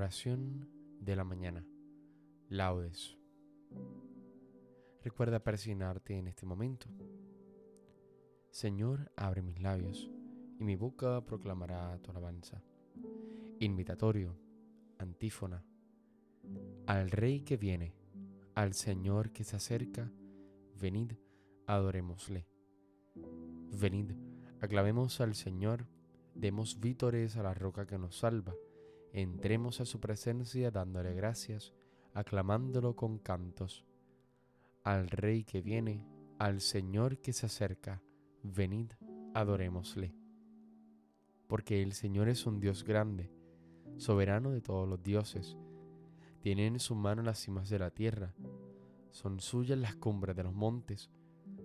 Oración de la mañana. Laudes. Recuerda persignarte en este momento. Señor, abre mis labios, y mi boca proclamará tu alabanza. Invitatorio, antífona. Al Rey que viene, al Señor que se acerca, venid, adorémosle. Venid, aclamemos al Señor, demos vítores a la roca que nos salva entremos a su presencia dándole gracias, aclamándolo con cantos. Al Rey que viene, al Señor que se acerca, venid, adorémosle. Porque el Señor es un Dios grande, soberano de todos los dioses. Tiene en su mano las cimas de la tierra, son suyas las cumbres de los montes,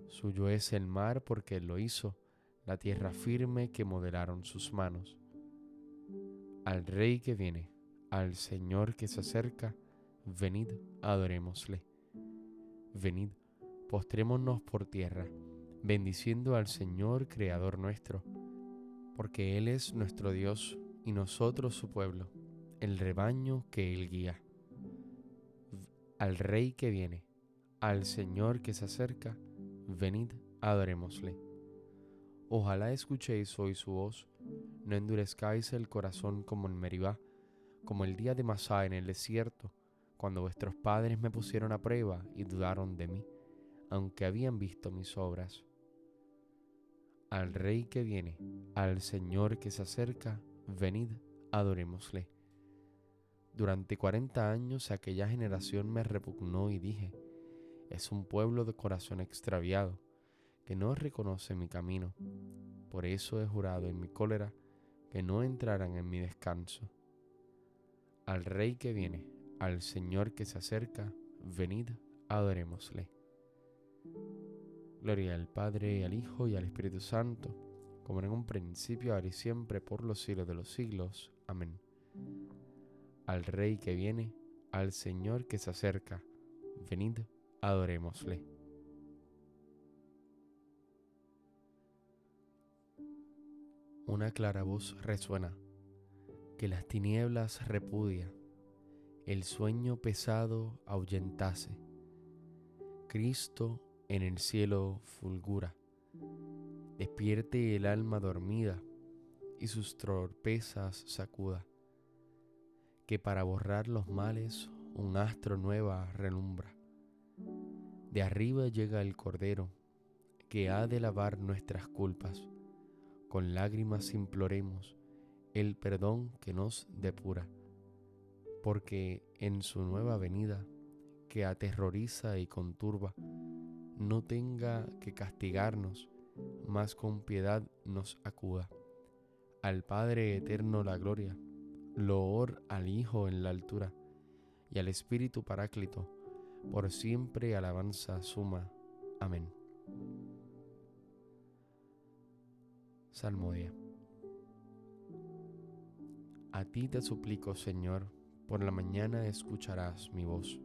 suyo es el mar porque Él lo hizo, la tierra firme que modelaron sus manos al Rey que viene, al Señor que se acerca, venid, adorémosle. Venid, postrémonos por tierra, bendiciendo al Señor Creador nuestro, porque Él es nuestro Dios y nosotros su pueblo, el rebaño que Él guía. Al Rey que viene, al Señor que se acerca, venid, adorémosle. Ojalá escuchéis hoy su voz no endurezcáis el corazón como en Meribá, como el día de Masá en el desierto, cuando vuestros padres me pusieron a prueba y dudaron de mí, aunque habían visto mis obras. Al Rey que viene, al Señor que se acerca, venid, adorémosle. Durante cuarenta años aquella generación me repugnó y dije, es un pueblo de corazón extraviado, que no reconoce mi camino. Por eso he jurado en mi cólera, que no entrarán en mi descanso. Al Rey que viene, al Señor que se acerca, venid, adorémosle. Gloria al Padre, al Hijo y al Espíritu Santo, como en un principio, ahora y siempre, por los siglos de los siglos. Amén. Al Rey que viene, al Señor que se acerca, venid, adorémosle. Una clara voz resuena, que las tinieblas repudia, el sueño pesado ahuyentase. Cristo en el cielo fulgura, despierte el alma dormida y sus torpezas sacuda, que para borrar los males un astro nueva relumbra. De arriba llega el Cordero, que ha de lavar nuestras culpas con lágrimas imploremos el perdón que nos depura, porque en su nueva venida, que aterroriza y conturba, no tenga que castigarnos, mas con piedad nos acuda. Al Padre eterno la gloria, loor al Hijo en la altura, y al Espíritu Paráclito, por siempre alabanza suma. Amén. Salmodia. A ti te suplico, Señor, por la mañana escucharás mi voz.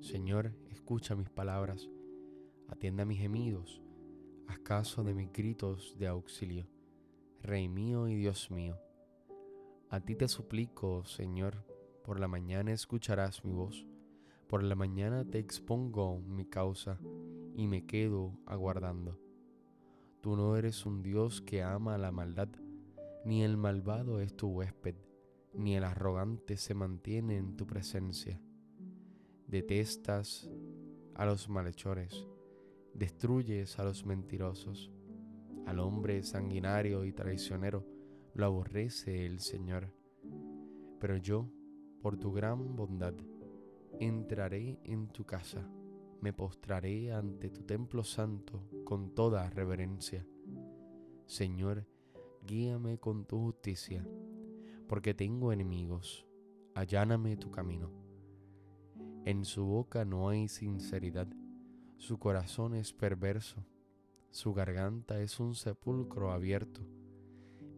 Señor, escucha mis palabras, atienda mis gemidos, haz caso de mis gritos de auxilio, Rey mío y Dios mío. A ti te suplico, Señor, por la mañana escucharás mi voz, por la mañana te expongo mi causa y me quedo aguardando. Tú no eres un Dios que ama la maldad, ni el malvado es tu huésped, ni el arrogante se mantiene en tu presencia. Detestas a los malhechores, destruyes a los mentirosos, al hombre sanguinario y traicionero lo aborrece el Señor. Pero yo, por tu gran bondad, entraré en tu casa me postraré ante tu templo santo con toda reverencia. Señor, guíame con tu justicia, porque tengo enemigos, alláname tu camino. En su boca no hay sinceridad, su corazón es perverso, su garganta es un sepulcro abierto,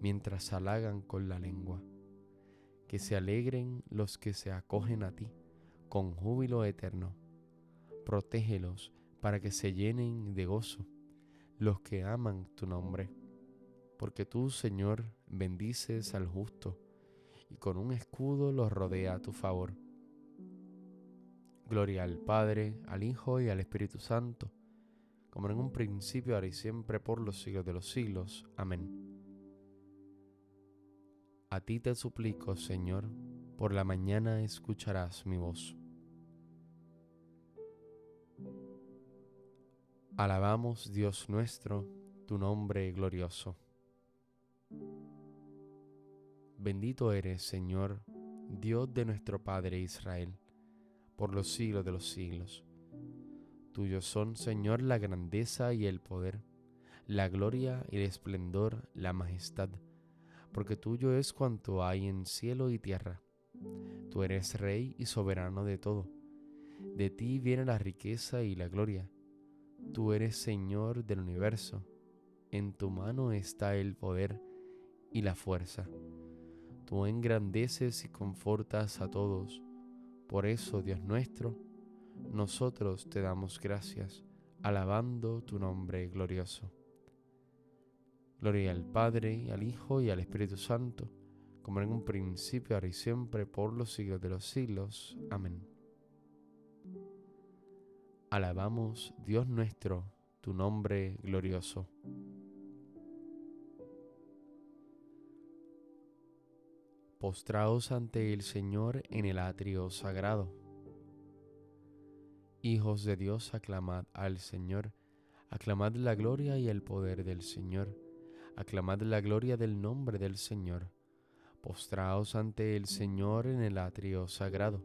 mientras halagan con la lengua. Que se alegren los que se acogen a ti, con júbilo eterno protégelos para que se llenen de gozo los que aman tu nombre. Porque tú, Señor, bendices al justo, y con un escudo los rodea a tu favor. Gloria al Padre, al Hijo y al Espíritu Santo, como en un principio, ahora y siempre, por los siglos de los siglos. Amén. A ti te suplico, Señor, por la mañana escucharás mi voz. Alabamos, Dios nuestro, tu nombre glorioso. Bendito eres, Señor, Dios de nuestro Padre Israel, por los siglos de los siglos. Tuyos son, Señor, la grandeza y el poder, la gloria y el esplendor, la majestad porque tuyo es cuanto hay en cielo y tierra. Tú eres rey y soberano de todo. De ti viene la riqueza y la gloria. Tú eres Señor del universo. En tu mano está el poder y la fuerza. Tú engrandeces y confortas a todos. Por eso, Dios nuestro, nosotros te damos gracias, alabando tu nombre glorioso. Gloria al Padre, al Hijo y al Espíritu Santo, como en un principio, ahora y siempre, por los siglos de los siglos. Amén. Alabamos, Dios nuestro, tu nombre glorioso. Postraos ante el Señor en el atrio sagrado. Hijos de Dios, aclamad al Señor, aclamad la gloria y el poder del Señor aclamad la gloria del nombre del Señor. Postraos ante el Señor en el atrio sagrado.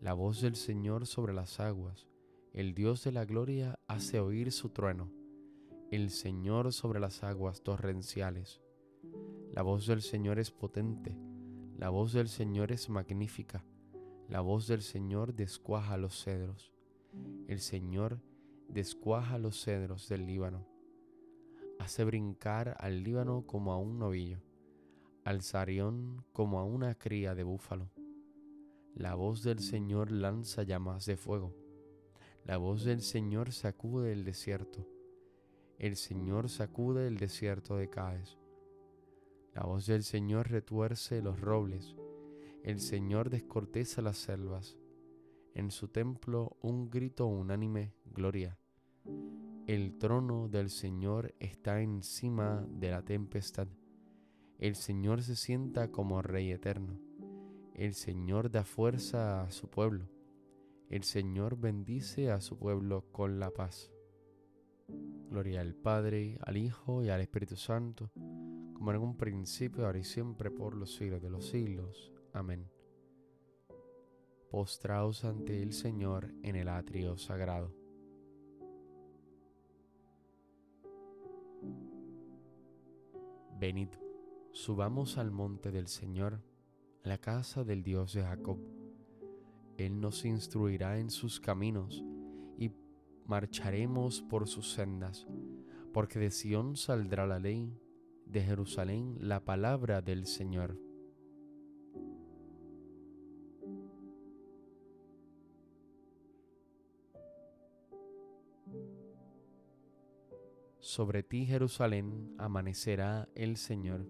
La voz del Señor sobre las aguas. El Dios de la gloria hace oír su trueno. El Señor sobre las aguas torrenciales. La voz del Señor es potente. La voz del Señor es magnífica. La voz del Señor descuaja los cedros. El Señor descuaja los cedros del Líbano hace brincar al Líbano como a un novillo, al Sarión como a una cría de búfalo. La voz del Señor lanza llamas de fuego. La voz del Señor sacude el desierto. El Señor sacude el desierto de Caes. La voz del Señor retuerce los robles. El Señor descorteza las selvas. En su templo un grito unánime, gloria. El trono del Señor está encima de la tempestad. El Señor se sienta como Rey eterno. El Señor da fuerza a su pueblo. El Señor bendice a su pueblo con la paz. Gloria al Padre, al Hijo y al Espíritu Santo, como en un principio, ahora y siempre, por los siglos de los siglos. Amén. Postraos ante el Señor en el atrio sagrado. Venid, subamos al monte del Señor, a la casa del Dios de Jacob. Él nos instruirá en sus caminos y marcharemos por sus sendas, porque de Sión saldrá la ley, de Jerusalén la palabra del Señor. Sobre ti, Jerusalén, amanecerá el Señor.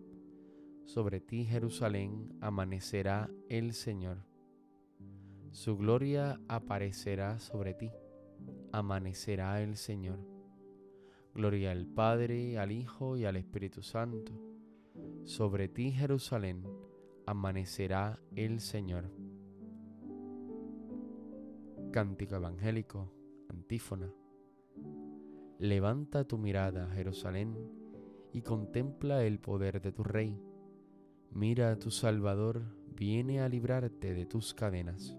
Sobre ti, Jerusalén, amanecerá el Señor. Su gloria aparecerá sobre ti. Amanecerá el Señor. Gloria al Padre, al Hijo y al Espíritu Santo. Sobre ti, Jerusalén, amanecerá el Señor. Cántico Evangélico, antífona. Levanta tu mirada, Jerusalén, y contempla el poder de tu Rey. Mira, tu Salvador viene a librarte de tus cadenas.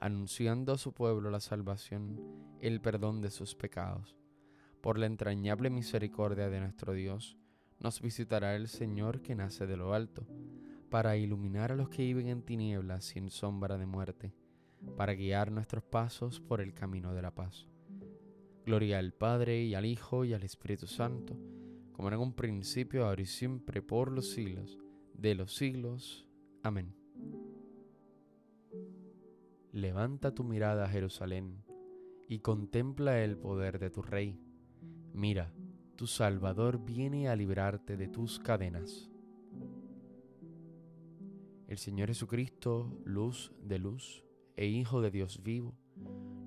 anunciando a su pueblo la salvación, el perdón de sus pecados. Por la entrañable misericordia de nuestro Dios, nos visitará el Señor que nace de lo alto, para iluminar a los que viven en tinieblas y en sombra de muerte, para guiar nuestros pasos por el camino de la paz. Gloria al Padre y al Hijo y al Espíritu Santo, como en un principio, ahora y siempre, por los siglos de los siglos. Amén. Levanta tu mirada a Jerusalén y contempla el poder de tu Rey. Mira, tu Salvador viene a librarte de tus cadenas. El Señor Jesucristo, luz de luz e Hijo de Dios vivo,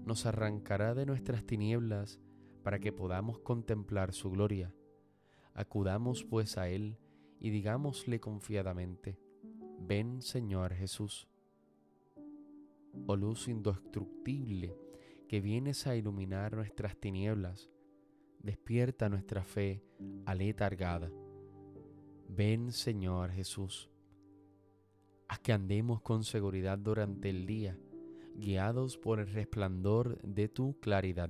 nos arrancará de nuestras tinieblas para que podamos contemplar su gloria. Acudamos pues a Él y digámosle confiadamente, ven Señor Jesús. Oh luz indestructible, que vienes a iluminar nuestras tinieblas, despierta nuestra fe aletargada. Ven Señor Jesús. Haz que andemos con seguridad durante el día, guiados por el resplandor de tu claridad.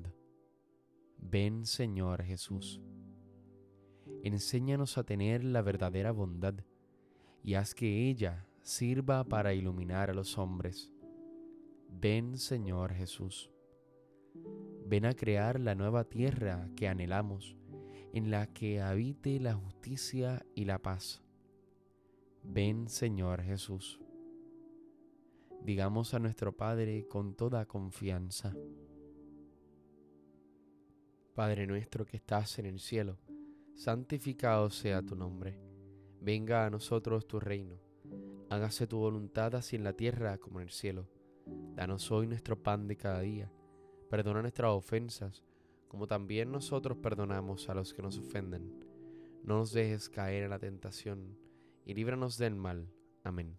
Ven Señor Jesús. Enséñanos a tener la verdadera bondad y haz que ella sirva para iluminar a los hombres. Ven Señor Jesús. Ven a crear la nueva tierra que anhelamos, en la que habite la justicia y la paz. Ven Señor Jesús. Digamos a nuestro Padre con toda confianza. Padre nuestro que estás en el cielo, santificado sea tu nombre. Venga a nosotros tu reino. Hágase tu voluntad así en la tierra como en el cielo. Danos hoy nuestro pan de cada día. Perdona nuestras ofensas, como también nosotros perdonamos a los que nos ofenden. No nos dejes caer en la tentación y líbranos del mal. Amén.